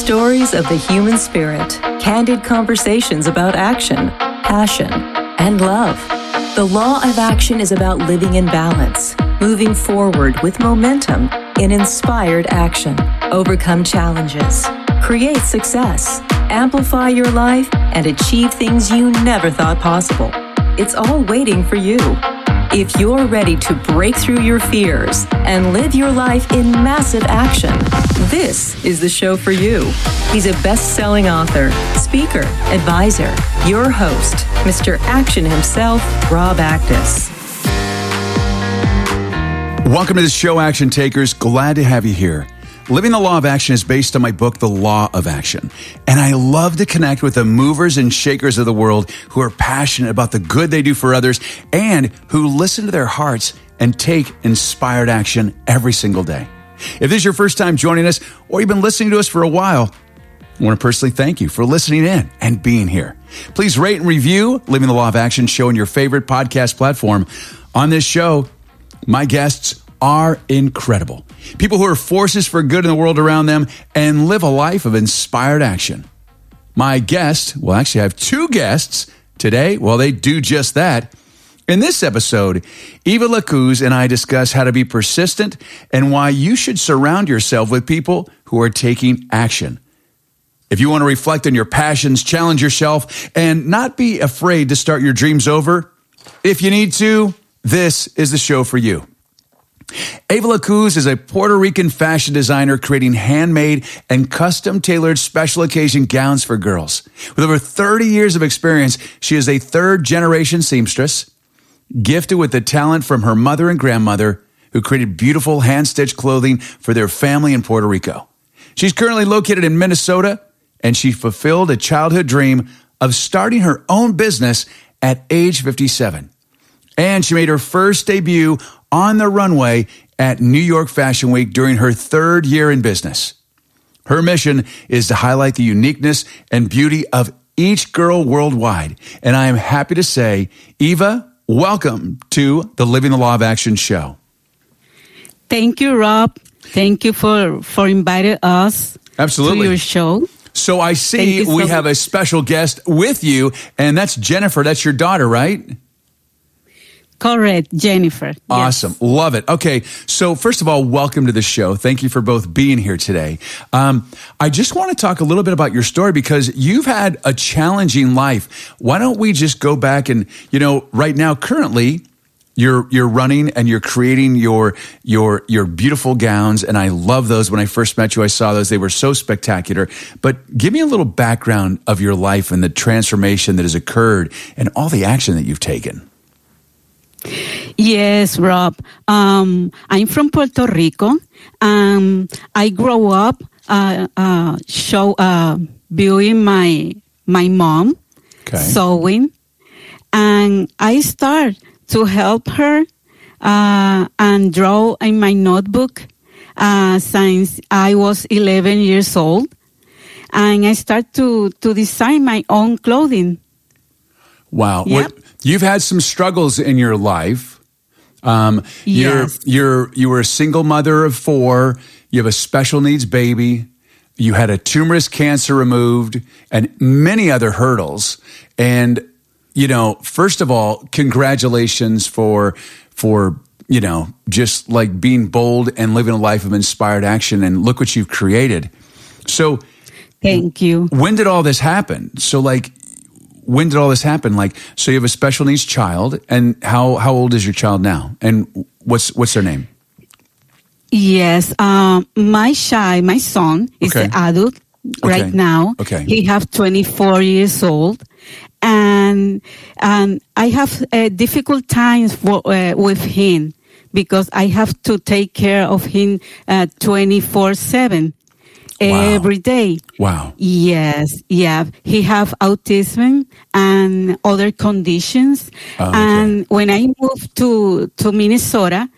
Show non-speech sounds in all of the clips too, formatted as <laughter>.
Stories of the human spirit, candid conversations about action, passion, and love. The law of action is about living in balance, moving forward with momentum in inspired action, overcome challenges, create success, amplify your life, and achieve things you never thought possible. It's all waiting for you. If you're ready to break through your fears and live your life in massive action, this is the show for you. He's a best selling author, speaker, advisor, your host, Mr. Action himself, Rob Actis. Welcome to the show, Action Takers. Glad to have you here. Living the Law of Action is based on my book, The Law of Action. And I love to connect with the movers and shakers of the world who are passionate about the good they do for others and who listen to their hearts and take inspired action every single day. If this is your first time joining us or you've been listening to us for a while, I want to personally thank you for listening in and being here. Please rate and review Living the Law of Action show on your favorite podcast platform. On this show, my guests are incredible. People who are forces for good in the world around them and live a life of inspired action. My guest, well, actually, I have two guests today. Well, they do just that. In this episode, Eva La Cruz and I discuss how to be persistent and why you should surround yourself with people who are taking action. If you want to reflect on your passions, challenge yourself, and not be afraid to start your dreams over, if you need to, this is the show for you. Eva La Cruz is a Puerto Rican fashion designer creating handmade and custom tailored special occasion gowns for girls. With over 30 years of experience, she is a third generation seamstress, gifted with the talent from her mother and grandmother, who created beautiful hand stitched clothing for their family in Puerto Rico. She's currently located in Minnesota, and she fulfilled a childhood dream of starting her own business at age 57. And she made her first debut on the runway at New York Fashion Week during her third year in business. Her mission is to highlight the uniqueness and beauty of each girl worldwide. And I am happy to say, Eva, welcome to the Living the Law of Action show. Thank you, Rob. Thank you for, for inviting us Absolutely. to your show. So I see so we much. have a special guest with you, and that's Jennifer. That's your daughter, right? Correct, Jennifer. Yes. Awesome. Love it. Okay. So, first of all, welcome to the show. Thank you for both being here today. Um, I just want to talk a little bit about your story because you've had a challenging life. Why don't we just go back and, you know, right now, currently, you're you're running and you're creating your your your beautiful gowns and I love those when I first met you I saw those they were so spectacular but give me a little background of your life and the transformation that has occurred and all the action that you've taken Yes, Rob. Um, I'm from Puerto Rico. Um, I grew up uh, uh, show uh, viewing my my mom Okay. sewing, and I start to help her uh, and draw in my notebook uh, since I was 11 years old, and I start to to design my own clothing. Wow. Yep. What, you've had some struggles in your life. Um, you're, you're, you were a single mother of four. You have a special needs baby. You had a tumorous cancer removed and many other hurdles. And, you know, first of all, congratulations for, for, you know, just like being bold and living a life of inspired action. And look what you've created. So, Thank you. when did all this happen? So like when did all this happen? Like so you have a special needs child and how how old is your child now? And what's what's their name? Yes, um, my child, my son is Okay. an adult Okay. right now. Okay. he have 24 years old, and and I have uh, difficult times for, uh, with him because I have to take care of him uh, 24 seven every day. Wow. Yes, yeah. He have autism and other conditions. Oh, okay. And when I moved to to Minnesota,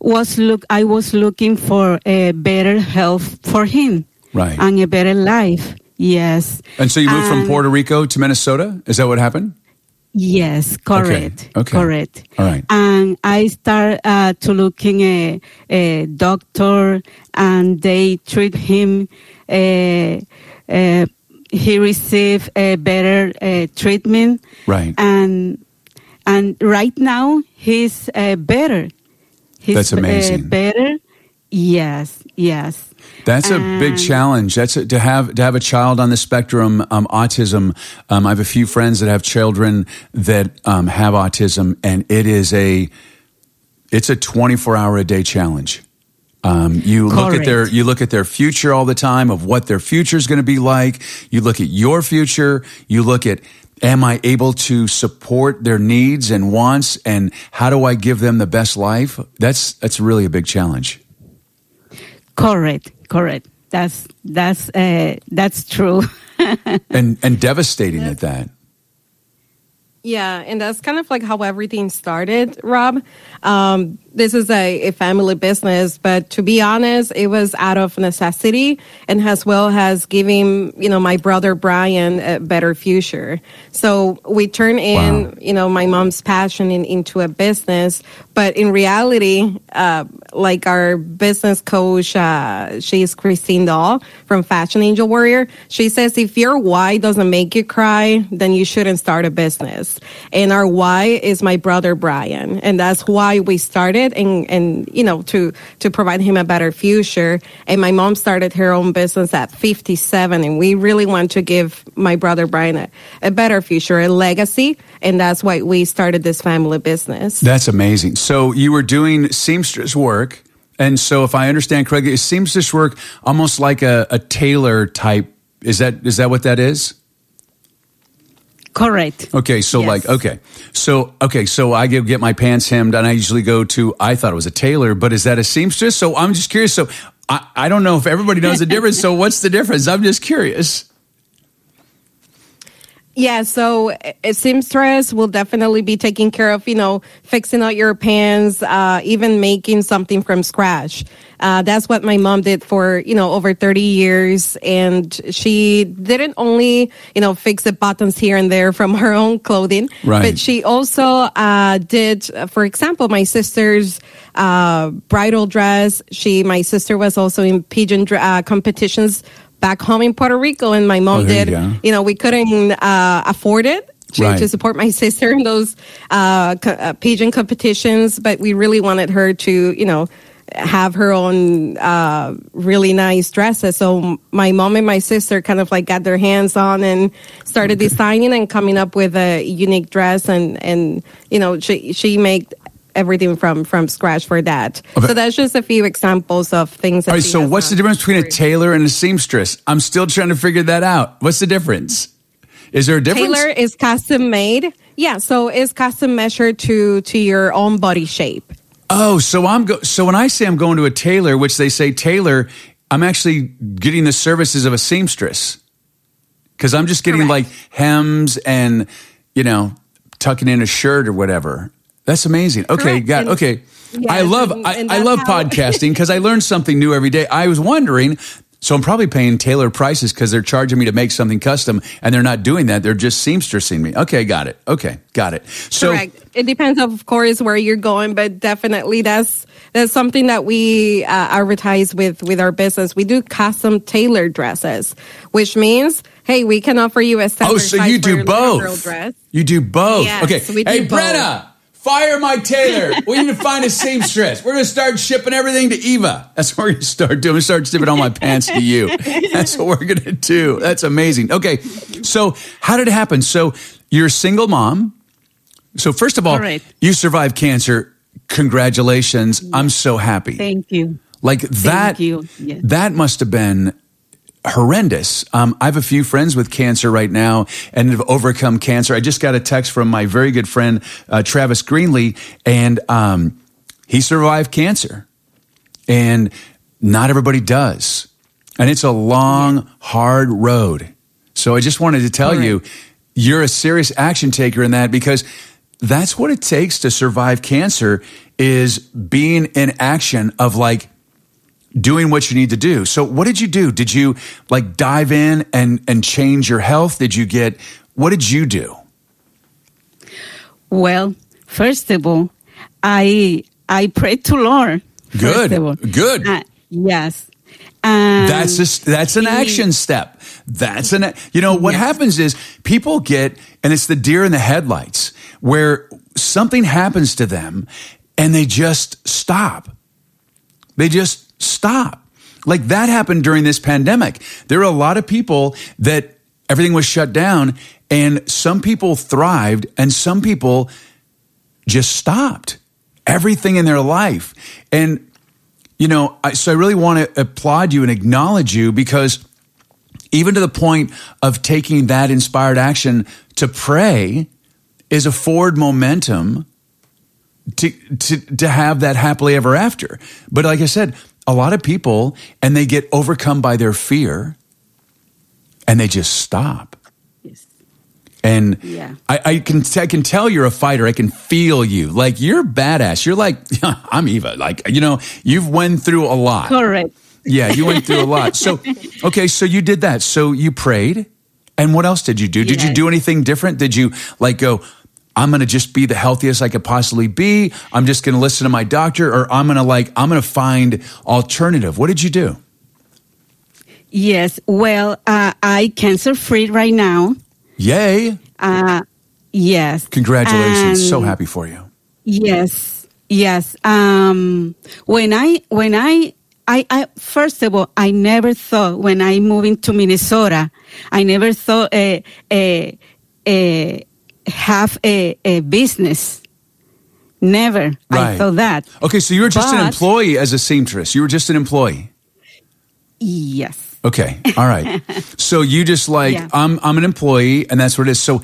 was look I was looking for a better health for him Right. and a better life. Yes. And so you moved from Puerto Rico to Minnesota? Is that what happened? Yes, correct. Okay. Correct. All right. And I start uh, to looking a, a doctor, and they treat him. Uh, uh, he received a better uh, treatment. Right. And and right now he's uh, better. He's That's amazing. Uh, better. Yes. Yes. That's a big challenge. That's a, to have to have a child on the spectrum, um, autism. Um, I have a few friends that have children that um, have autism, and it is a it's a twenty four hour a day challenge. Um, you look at their you look at their future all the time of what their future is going to be like. You look at your future. You look at am I able to support their needs and wants, and how do I give them the best life? That's that's really a big challenge. Correct. Correct. That's that's uh, that's true. <laughs> and and devastating at that. Yeah, and that's kind of like how everything started, Rob. Um, this is a, a family business, but to be honest, it was out of necessity and as well as giving, you know, my brother Brian a better future. So we turn in, Wow. you know, my mom's passion in, into a business, but in reality, uh, like our business coach, uh, she's Christine Dahl from Fashion Angel Warrior. She says if your why doesn't make you cry, then you shouldn't start a business. And our why is my brother Brian, and that's why we started, and and you know to to provide him a better future. And my mom started her own business at 57, and we really want to give my brother Brian a, a better future, a legacy, and that's why we started this family business. That's amazing. So you were doing seamstress work, and so if I understand correctly, is seamstress work almost like a, a tailor type? Is that is that what that is? Correct. Okay, so Yes. like okay, so okay, so I get get my pants hemmed, and I usually go to. I thought it was a tailor, but is that a seamstress? So I'm just curious. So I, I don't know if everybody knows the difference. So what's the difference? I'm just curious. Yeah, so a seamstress will definitely be taking care of, you know, fixing out your pants, uh, even making something from scratch. Uh, that's what my mom did for, you know, over 30 years. And she didn't only, you know, fix the buttons here and there from <laughs> her own clothing, Right. but she also uh, did, for example, my sister's uh, bridal dress. She, my sister was also in pageant uh, competitions back home in Puerto Rico, and my mom Oh, did. you. You know, we couldn't uh, afford it. To, Right. to support my <laughs> sister in those uh, co- uh, pageant competitions, but we really wanted her to, you know, have her own uh, really nice dresses. So my mom and my sister kind of like got their hands on and started designing and coming up with a unique dress, and and you know she she made everything from from scratch for that. Okay. So that's just a few examples of things. That All right. So what's the difference between a tailor and a seamstress? I'm still trying to figure that out. What's the difference? Is there a difference? Tailor is custom made. Yeah, so it's custom measured to to your own body shape. Oh, so I'm go- so when I say I'm going to a tailor, which they say tailor, I'm actually getting the services of a seamstress because I'm just getting Correct. like hems and you know tucking in a shirt or whatever. That's amazing. Okay, Correct. got And- okay. I love and- I, and I that's love how- <laughs> podcasting because I learn something new every day. I was wondering. So I'm probably paying tailor prices because they're charging me to make something custom, and they're not doing that. They're just seamstressing me. Okay, got it. Okay, got it. So Correct. It depends, of course, where you're going, but definitely that's that's something that we uh, advertise with with our business. We do custom tailored dresses, which means, hey, we can offer you a standard Oh, so you do your little girl both. dress. You do both. Yes, okay. do hey, both. Brenna, fire my tailor. <laughs> we need to find a seamstress. We're going to start shipping everything to Eva. That's what we're going to start doing. Start shipping all my pants to you. That's what we're going to do. That's amazing. Okay. So, how did it happen? So, you're a single mom. So, first of all, Correct. you survived cancer. Congratulations. I'm so happy. Thank you. Like that, you. Yes. that must have been horrendous. Um, I have a few friends with cancer right now and have overcome cancer. I just got a text from my very good friend uh, Travis Greenlee, and um, he survived cancer, and not everybody does, and it's a long, hard road. So I just wanted to tell you, you're a serious action taker in that because that's what it takes to survive cancer is being in action of like doing what you need to do. So what did you do? Did you like dive in and and change your health? Did you get what did you do? Well, first of all, I I prayed to Lord. Good. first of all. Good. Uh, yes. That's a, that's an action step. That's an you know what Yes. happens is people get and it's the deer in the headlights where something happens to them and they just stop. They just stop. Like that happened during this pandemic. There were a lot of people that everything was shut down and some people thrived and some people just stopped everything in their life. And you know, I, so I really want to applaud you and acknowledge you because even to the point of taking that inspired action to pray is a forward momentum to, to, to have that happily ever after. But like I said, a lot of people and they get overcome by their fear and they just stop. Yes. And Yeah. I, I can I can tell you're a fighter. I can feel you. Like you're badass. You're like <laughs> I'm Eva. Like you know, you've went through a lot. Correct. Yeah, you went through a lot. So <laughs> okay, so you did that. So you prayed, and what else did you do? Did you do anything different? Did you like go? I'm going to just be the healthiest I could possibly be. I'm just going to listen to my doctor, or I'm going to like I'm going to find alternative. What did you do? Yes. Well, uh, I cancer free right now. Yay! Uh, yes. Congratulations. so happy for you. Yes, yes. Um, when I when I, I I first of all, I never thought when I moved into Minnesota, I never thought a a, a have a, a business. Never. I Right. thought that. Okay, so you were just an employee as a seamstress. You were just an employee. Yes. Okay. All right. <laughs> so you just like Yeah. I'm I'm an employee and that's what it is. So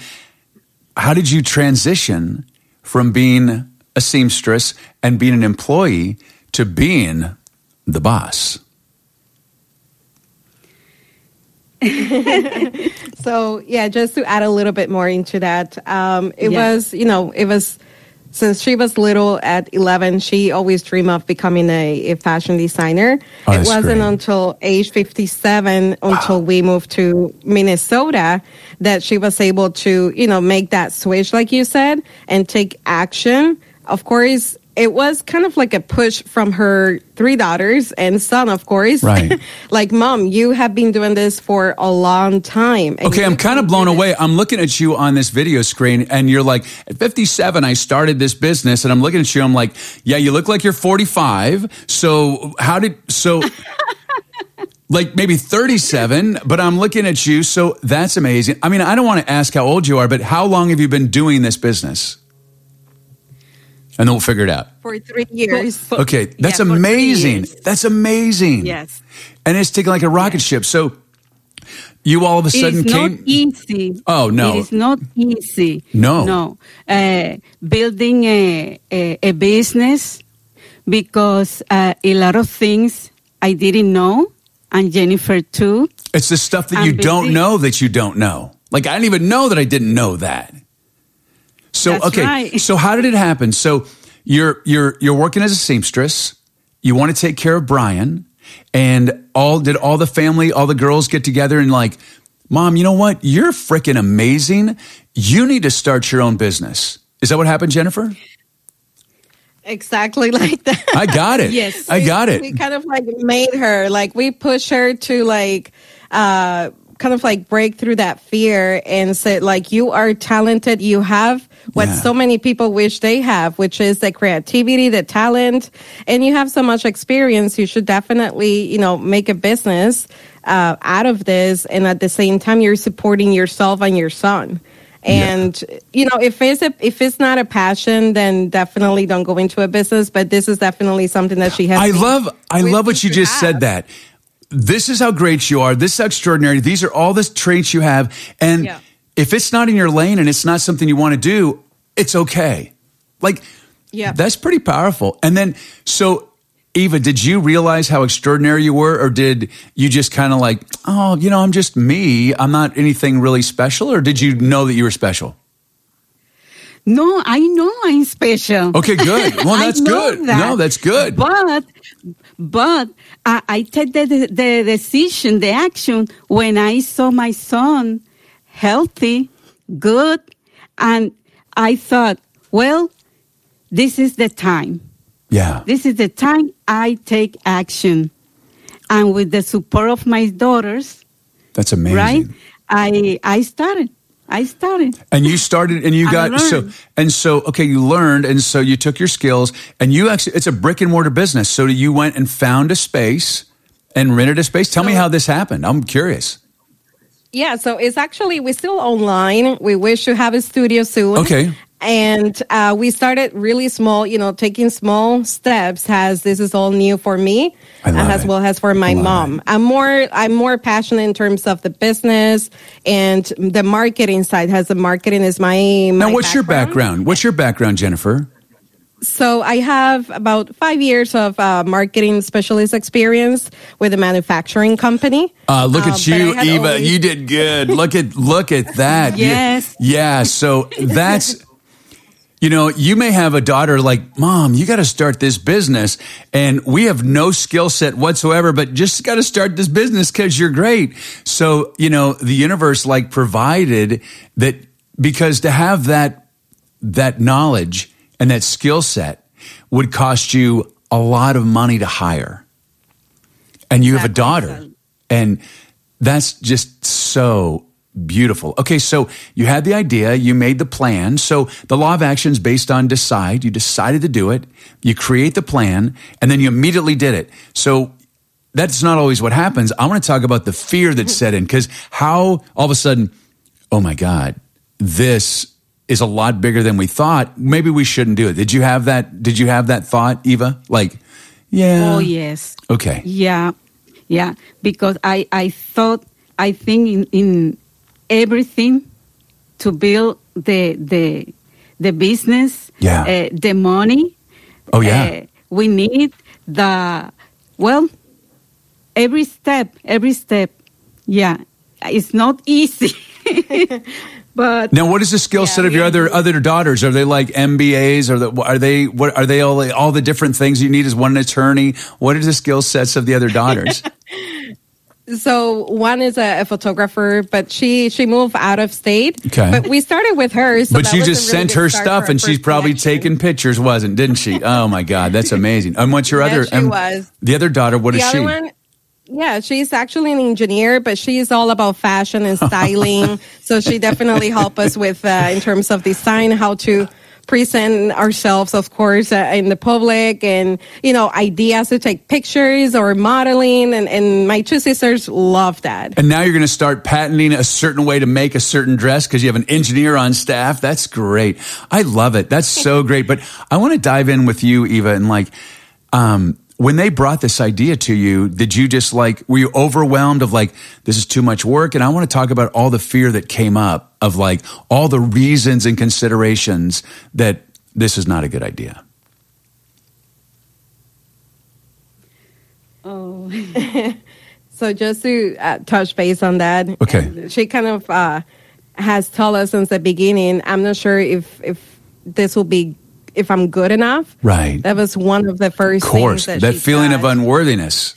how did you transition from being a seamstress and being an employee to being the boss? <laughs> So yeah, just to add a little bit more into that, um, it Yeah. was you know it was since she was little at 11 she always dreamed of becoming a, a fashion designer Oh, it wasn't great. until age 57 until we moved to minnesota that she was able to you know make that switch like you said and take action of course it was kind of like a push from her three daughters and son of course Right. <laughs> like mom you have been doing this for a long time Okay, I'm kind of blown away. I'm looking at you on this video screen and you're like, at 57, I started this business and I'm looking at you. I'm like, yeah, you look like you're 45. So how did, so <laughs> like maybe 37, but I'm looking at you. So that's amazing. I mean, I don't want to ask how old you are, but how long have you been doing this business? And then we'll figure it out. for three years For- Okay, that's yeah, amazing. That's amazing. Yes. And it's taking like a rocket ship. So you all of a sudden is came. not easy. Oh, no. It is not easy. No. No. Uh, building a, a, a business because uh, a lot of things I didn't know, and Jennifer too. It's the stuff that I'm you don't know that you don't know. Like I didn't even know that I didn't know that. So That's okay, right. so how did it happen? So you're you're you're working as a seamstress. You want to take care of Brian, and all did all the family, all the girls get together and like, mom, you know what? You're freaking amazing. You need to start your own business. Is that what happened, Jennifer? Exactly <laughs> like that. I got it. Yes. I got it. We kind of like made her like we push her to like uh kind of like break through that fear and said like you are talented you have what Yeah. so many people wish they have which is the creativity the talent and you have so much experience you should definitely you know make a business uh, out of this and at the same time you're supporting yourself and your son and you know if it's a, if it's not a passion then definitely don't go into a business but this is definitely something that she has I love I love what you just have. said that. This is how great you are. This is how extraordinary. These are all the traits you have. And Yeah. if it's not in your lane and it's not something you want to do, it's okay. Like Yeah. that's pretty powerful. And then so Eva, did you realize how extraordinary you were or did you just kind of like, "Oh, you know, I'm just me. I'm not anything really special." Or did you know that you were special? No, I know I'm special. Okay, good. <laughs> Well, that's good. that. No, that's good. But but I, I take the, the the decision, the action when I saw my son healthy, good, and I thought, well, this is the time. Yeah. This is the time I take action. And with the support of my daughters, That's amazing. right? I I started. I started. And you started and you got so and so okay, you learned and so you took your skills and you actually it's a brick and mortar business. So you went and found a space and rented a space. Tell me how this happened. I'm curious. Yeah, so it's actually we're still online. We wish to have a studio soon. Okay. And uh, we started really small, you know, taking small steps. Has this is all new for me, as it. well as for my mom. it. I'm more, I'm more passionate in terms of the business and the marketing side. Has the marketing is my, Now my what's your background? What's your background, Jennifer? So I have about five years of uh, marketing specialist experience with a manufacturing company. Uh, look Uh, at I you, Eva. always- You did good. Look at look at that. You- <laughs> Yes. yeah. So that's <laughs> you know, you may have a daughter like, Mom, you got to start this business, and we have no skill set whatsoever, but just got to start this business because you're great. So you know, the universe like provided that because to have that that knowledge and that skill set would cost you a lot of money to hire. And you have a daughter. And that's just so beautiful. Okay so you had the idea you made the plan. So the law of action is based on decide you decided to do it. You create the plan and then you immediately did it. So that's not always what happens. I want to talk about the fear that set in because how all of a sudden oh my god this is a lot bigger than we thought. Maybe we shouldn't do it. Did you have that did you have that thought eva? Like yeah. Oh yes. okay. Yeah, yeah. Because I, I thought I think in, in everything to build the the the business, Yeah. uh, the money. Oh, yeah. uh, we need the well, every step, every step. Yeah, it's not easy, <laughs> but Now, what is the skill set of your other other daughters? Are they like MBAs? Or the, are they what are they all all the different things you need? Is one an attorney? What are the skill sets of the other daughters? <laughs> So one is a, a photographer, but she she moved out of state. Okay. But we started with her. So but you just really sent her stuff, and she's probably connection. taking pictures, wasn't? Didn't she? Oh my God, that's <laughs> amazing. And what's your Yes, other? she and was. The other daughter. What the is she? one, yeah, she's actually an engineer, but she's all about fashion and <laughs> styling. so she definitely helped us with uh, in terms of design, how to present ourselves, of course, uh, in the public, and you know, ideas to take pictures or modeling. And, and my two sisters love that. And now you're going to start patenting a certain way to make a certain dress because you have an engineer on staff. That's great. I love it. That's so <laughs> great. But I want to dive in with you, Eva, and like, um, when they brought this idea to you, did you just like, were you overwhelmed of like, this is too much work? And I want to talk about all the fear that came up of like all the reasons and considerations that this is not a good idea. oh, <laughs> So just to uh, touch base on that, Okay. she kind of uh, has told us since the beginning. I'm not sure if if this will be if I'm good enough. Right. That was one of the first Of course, things that, she feeling of unworthiness.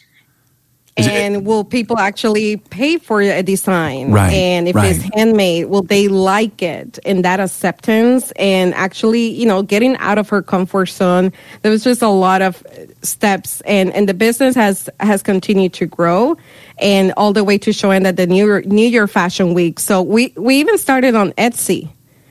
Is it- and will people actually pay for a design? Right, And if right. it's handmade, will they like it? And that acceptance and actually, you know, getting out of her comfort zone. There was just a lot of steps, and and the business has has continued to grow, and all the way to showing that the New York, New York Fashion Week. So we we even started on Etsy.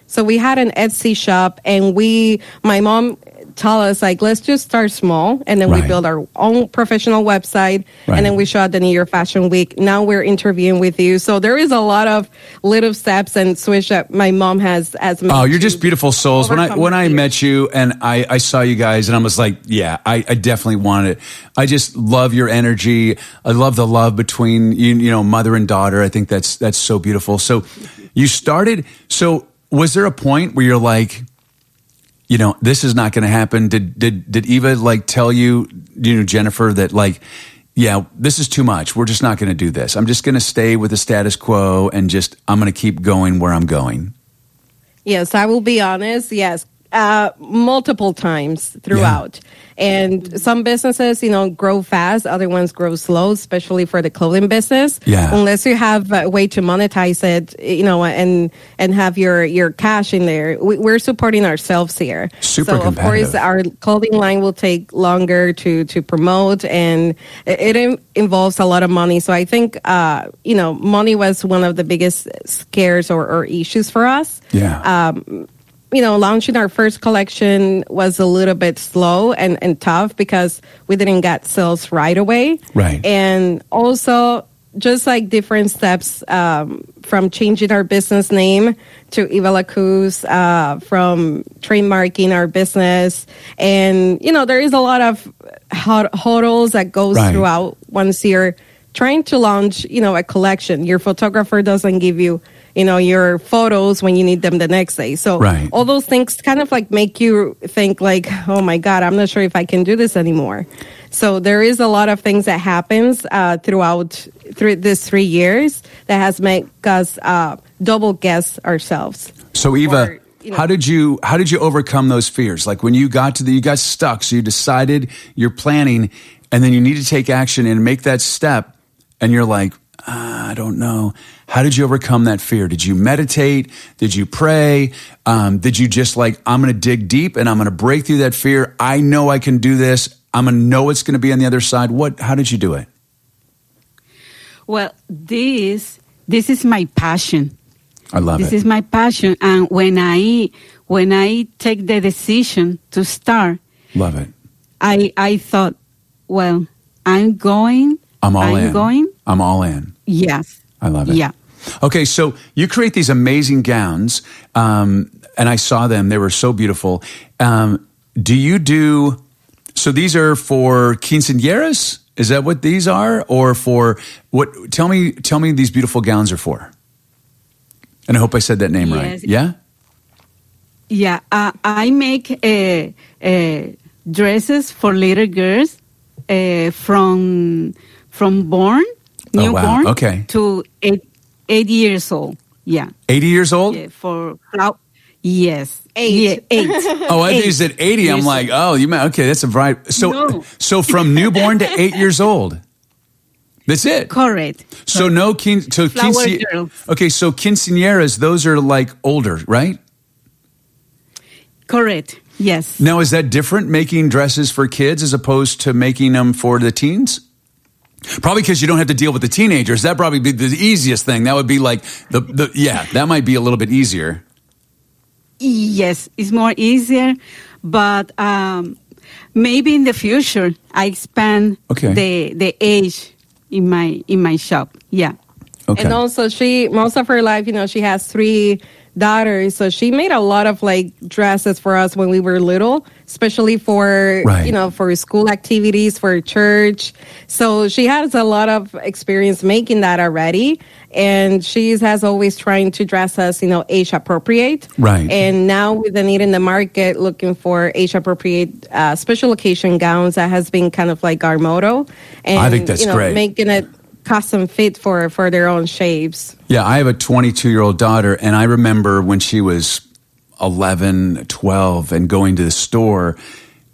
So we had an Etsy shop, and we, my mom, tell us like, let's just start small, and then Right. we build our own professional website, Right. and then we show at the New York Fashion Week. Now we're interviewing with you, so there is a lot of little steps and switch that my mom has as. Oh, you're just beautiful souls. When I when I met you and I, I saw you guys and I was like, yeah, I, I definitely want it. I just love your energy. I love the love between you, you know, mother and daughter. I think that's that's so beautiful. So you started. So was there a point where you're like, you know, this is not going to happen? Did did did Eva like tell you, you know, Jennifer, that like, yeah, this is too much. We're just not going to do this. I'm just going to stay with the status quo and just I'm going to keep going where I'm going. Yes, I will be honest. Yes, uh, multiple times throughout. And some businesses, you know, grow fast. Other ones grow slow, especially for the clothing business. Yeah. Unless you have a way to monetize it, you know, and and have your your cash in there. We, we're supporting ourselves here. Super so of course, our clothing line will take longer to to promote, and it, it involves a lot of money. So I think, uh, you know, money was one of the biggest scares or, or issues for us Yeah. You know, launching our first collection was a little bit slow and, and tough because we didn't get sales right away. Right. And also, just like different steps um, from changing our business name to Eva La Cruz, uh, from trademarking our business. And, you know, there is a lot of hurdles that goes Right. throughout once you're trying to launch, you know, a collection. Your photographer doesn't give you, you know, your photos when you need them the next day. So Right. all those things kind of like make you think like, oh my God, I'm not sure if I can do this anymore. So there is a lot of things that happens uh, throughout through this three years that has made us uh, double guess ourselves. So Eva, Or, you know- how did you how did you overcome those fears? Like when you got to the you got stuck, so you decided you're planning, and then you need to take action and make that step, and you're like, "Ah, I don't know. How did you overcome that fear? Did you meditate? Did you pray? Um, did you just like I'm going to dig deep and I'm going to break through that fear? I know I can do this. I'm going to know it's going to be on the other side. What? How did you do it? Well, this this is my passion. I love it. this is my passion, and when I when I take the decision to start, love it. I I thought, well, I'm going. I'm all I'm in. going. I'm all in. Yes. I love it. Yeah. Okay, so you create these amazing gowns, um, and I saw them. They were so beautiful. Um, do you do? So these are for quinceañeras. Is that what these are, or for what? Tell me. Tell me these beautiful gowns are for. And I hope I said that name right. Yeah. Yeah, uh, I make uh, uh, dresses for little girls uh, from from born, Oh, newborn, wow. Okay. to eight eight years old. Yeah, Eighty years old. yeah for flow- yes, Eight. Yeah, eight. <laughs> Oh, I think you said eighty. I'm years like, oh, you meant okay. That's a variety. So, No. so from newborn to eight <laughs> years old. That's it. correct. So no quin so Flower quince- girls. Okay, so quinceañeras, those are like older, right? Correct. Yes. Now is that different making dresses for kids as opposed to making them for the teens? Probably because you don't have to deal with the teenagers. That probably be the easiest thing. That would be like the, the yeah, that might be a little bit easier. Yes, it's more easier, but um, maybe in the future I expand Okay. the the age in my in my shop. Yeah. Okay. And also, she most of her life, you know, she has three daughters, so she made a lot of like dresses for us when we were little, especially for Right. you know for school activities, for church. So she has a lot of experience making that already, and she has always trying to dress us, you know, age appropriate. Right. And now with the need in the market, looking for age appropriate uh, special occasion gowns, that has been kind of like our motto. And I think that's you know, great. Making it custom fit for for their own shapes. Yeah, I have a 22 year old daughter, and I remember when she was 11, 12, and going to the store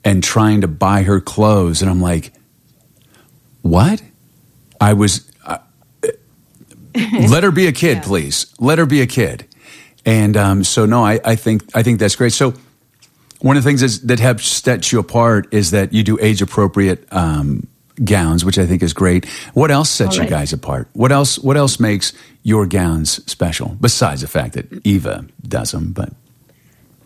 and trying to buy her clothes. And I'm like, what? I was, uh, <laughs> let her be a kid, please. Let her be a kid. And um, so, no, I, I think I think that's great. So, one of the things is, that have set you apart is that you do age appropriate um, gowns, which I think is great. What else sets you guys apart? What else? What else makes your gowns special besides the fact that Eva does them? But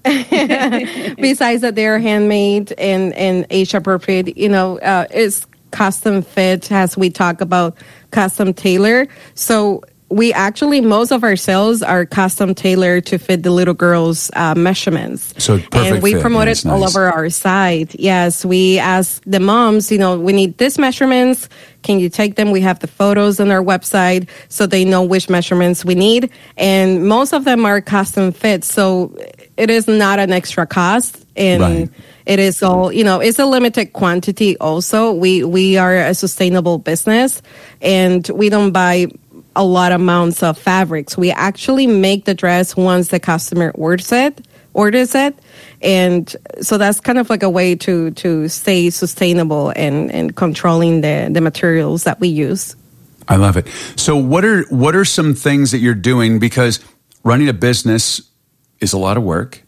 <laughs> Besides that, they're handmade and and age appropriate. You know, uh, it's custom fit as we talk about custom tailor. So we actually most of our sales are custom tailored to fit the little girls' uh, measurements. So perfect and we fit. promote it all over our site. Yes, we ask the moms. You know, we need this measurements. Can you take them? We have the photos on our website so they know which measurements we need. And most of them are custom fit. So it is not an extra cost. And Right. it is all, you know, it's a limited quantity also. We, we are a sustainable business and we don't buy a lot of amounts of fabrics. We actually make the dress once the customer orders it orders it. And so that's kind of like a way to, to stay sustainable and, and controlling the, the materials that we use. I love it. So what are what are some things that you're doing because running a business is a lot of work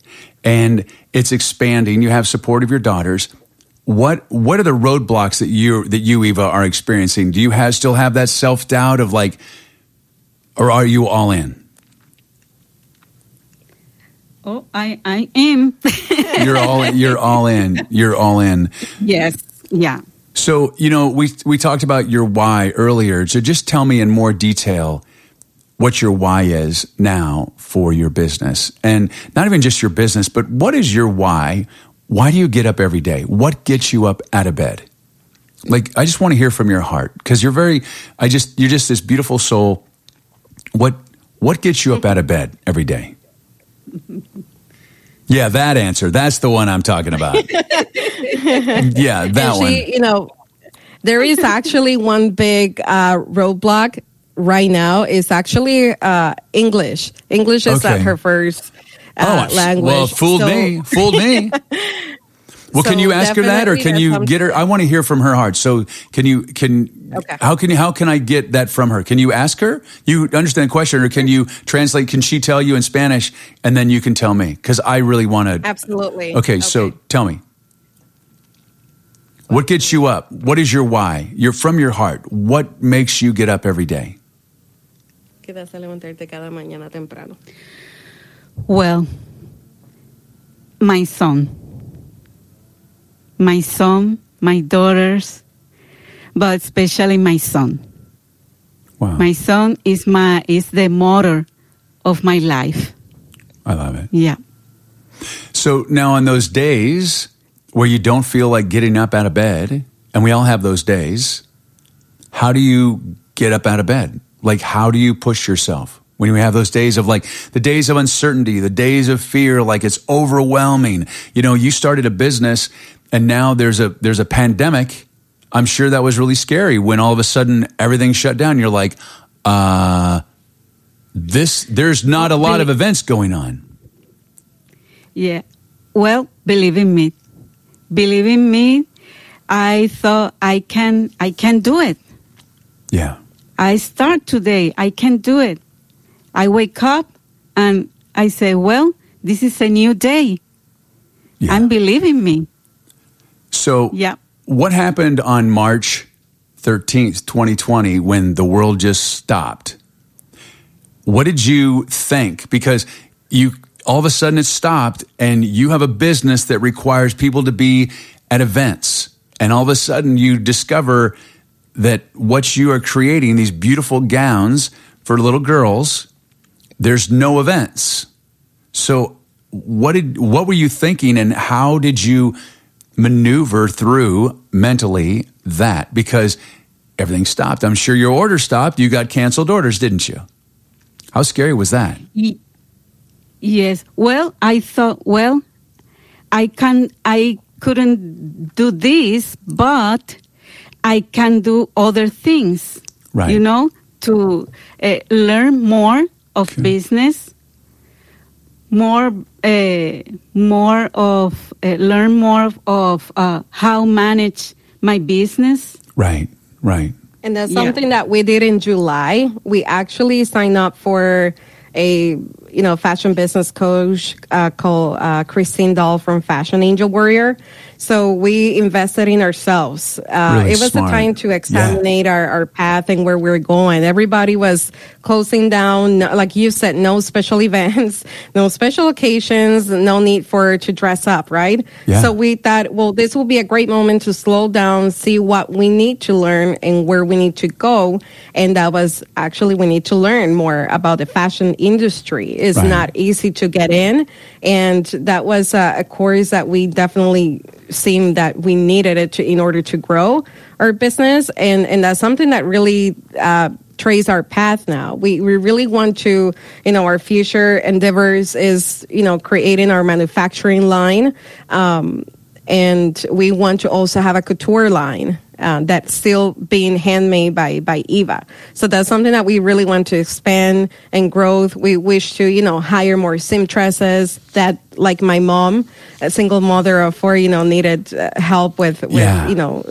and it's expanding. You have support of your daughters. What what are the roadblocks that you that you Eva are experiencing? Do you have still have that self doubt of like, or are you all in? Oh, I I am. <laughs> you're all you're all in. You're all in. Yes. Yeah. So you know we we talked about your why earlier. So just tell me in more detail what your why is now for your business, and not even just your business, but what is your why? Why do you get up every day? What gets you up out of bed? Like I just want to hear from your heart because you're very. I just you're just this beautiful soul. What what gets you up out of bed every day? <laughs> Yeah, that answer. That's the one I'm talking about. <laughs> yeah, that she, one. You know, there is actually one big uh, roadblock right now. Is actually uh, English. English is Okay. her first uh, oh, language. well, fooled So- me. Fooled me. <laughs> Well, can you ask her that, or can you get her? I want to hear from her heart. So, can you? Can Okay. how can you? How can I get that from her? Can you ask her? You understand the question, or can you translate? Can she tell you in Spanish, and then you can tell me? Because I really want to. Absolutely. Okay, so tell me. What gets you up? What is your why? You're from your heart. What makes you get up every day? ¿Qué te hace levantarte cada mañana temprano? Well, my son, my son, my daughters, but especially my son. Wow, My son is my is the motor of my life. I love it. Yeah. So now, on those days where you don't feel like getting up out of bed, and we all have those days, how do you get up out of bed? Like, how do you push yourself when you have those days of like the days of uncertainty, the days of fear, like it's overwhelming? You know, you started a business, and now there's a there's a pandemic. I'm sure that was really scary when all of a sudden everything shut down. You're like, uh, this there's not a lot of events going on. Yeah. Well, believe in me. Believe in me. I thought I can I can do it. Yeah. I start today. I can do it. I wake up and I say, well, this is a new day. Yeah. And believe in me. So, Yeah. What happened on March 13th, 2020, when the world just stopped? What did you think? Because you all of a sudden it stopped, and you have a business that requires people to be at events. And all of a sudden you discover that what you are creating, these beautiful gowns for little girls, there's no events. So what did what were you thinking and how did you maneuver through mentally that because everything stopped. I'm sure your order stopped. You got canceled orders, didn't you? How scary was that? Yes. Well, I thought, well, I can, I couldn't do this, but I can do other things. Right. You know, to uh, learn more of Okay. business, more, uh, more of, uh, learn more of, of uh, how manage my business. Right, right. And that's Yeah. something that we did in July. We actually signed up for a you know fashion business coach uh, called uh, Christine Dahl from Fashion Angel Warrior. So we invested in ourselves. Uh, Really it was smart. a time to examine our, our path and where we're going. Everybody was closing down, like you said, no special <laughs> events, no special occasions, no need for to dress up, right? Yeah. So we thought, well, this will be a great moment to slow down, see what we need to learn and where we need to go. And that was actually we need to learn more about the fashion industry. It's Right. not easy to get in, and that was a, a course that we definitely seemed that we needed it to in order to grow our business, and and that's something that really. Uh, trace our path now we we really want to you know our future endeavors is you know creating our manufacturing line um, and we want to also have a couture line uh, that's still being handmade by by Eva. So that's something that we really want to expand and growth. We wish to you know hire more seamstresses that like my mom, a single mother of four, you know, needed uh, help with, with Yeah. you know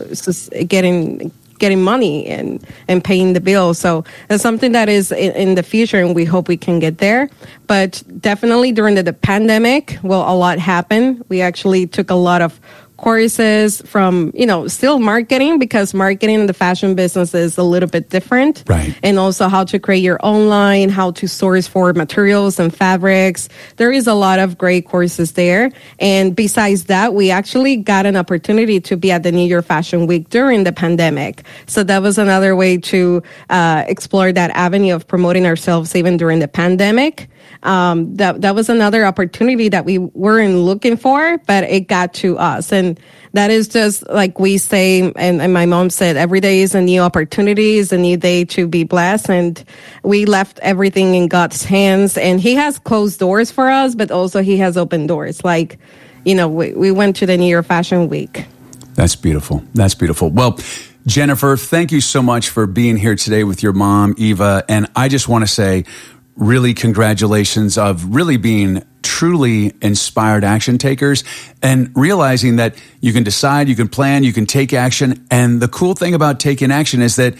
getting getting money and and paying the bills. So it's something that is in, in the future, and we hope we can get there. But definitely during the, the pandemic, well, a lot happened. We actually took a lot of courses from you know still marketing because marketing in the fashion business is a little bit different. Right. and also how to create your own line how to source for materials and fabrics. There is a lot of great courses there. And besides that we actually got an opportunity to be at the new york fashion week during the pandemic. So that was another way to uh, explore that avenue of promoting ourselves even during the pandemic um, that that was another opportunity that we weren't looking for, but it got to us, and that is just like we say, and, and my mom said, every day is a new opportunity, is a new day to be blessed, and we left everything in God's hands, and He has closed doors for us, but also He has opened doors. Like, you know, we, we went to the New York Fashion Week. That's beautiful. That's beautiful. Well, Jennifer, thank you so much for being here today with your mom, Eva. And I just want to say, really, congratulations of really being truly inspired action takers and realizing that you can decide, you can plan, you can take action. And the cool thing about taking action is that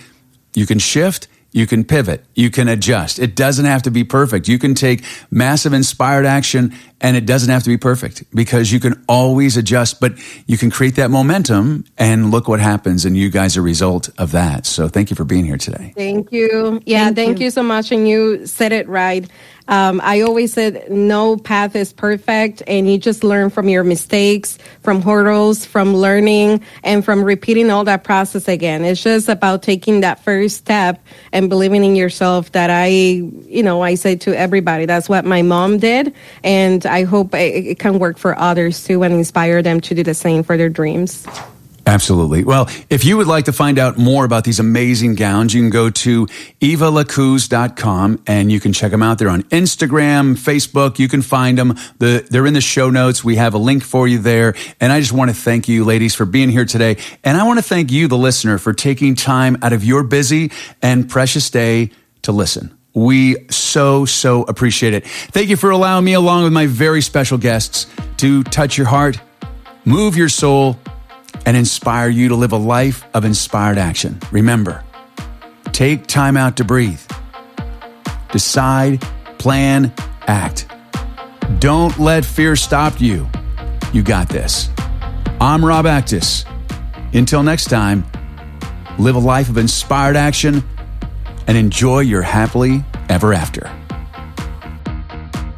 you can shift, you can pivot, you can adjust. It doesn't have to be perfect. You can take massive inspired action and it doesn't have to be perfect because you can always adjust, but you can create that momentum and look what happens. And you guys are a result of that. So thank you for being here today. Thank you. Yeah, Thank thank, you. you. so much. And you said it right. Um, I always said no path is perfect, and you just learn from your mistakes, from hurdles, from learning, and from repeating all that process again. It's just about taking that first step and believing in yourself. That I, you know, I say to everybody, that's what my mom did, and I hope it, it can work for others too, and inspire them to do the same for their dreams. Absolutely. Well, if you would like to find out more about these amazing gowns, you can go to evalacruz.com and you can check them out. They're on Instagram, Facebook. You can find them. The, they're in the show notes. We have a link for you there. And I just want to thank you, ladies, for being here today. And I want to thank you, the listener, for taking time out of your busy and precious day to listen. We so, so appreciate it. Thank you for allowing me, along with my very special guests, to touch your heart, move your soul, and inspire you to live a life of inspired action. Remember, take time out to breathe. Decide, plan, act. Don't let fear stop you. You got this. I'm Rob Actis. Until next time, live a life of inspired action and enjoy your happily ever after.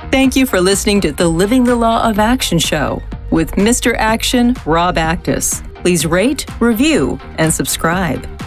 Thank you for listening to the Living the Law of Action show with Mr. Action, Rob Actis. Please rate, review, and subscribe.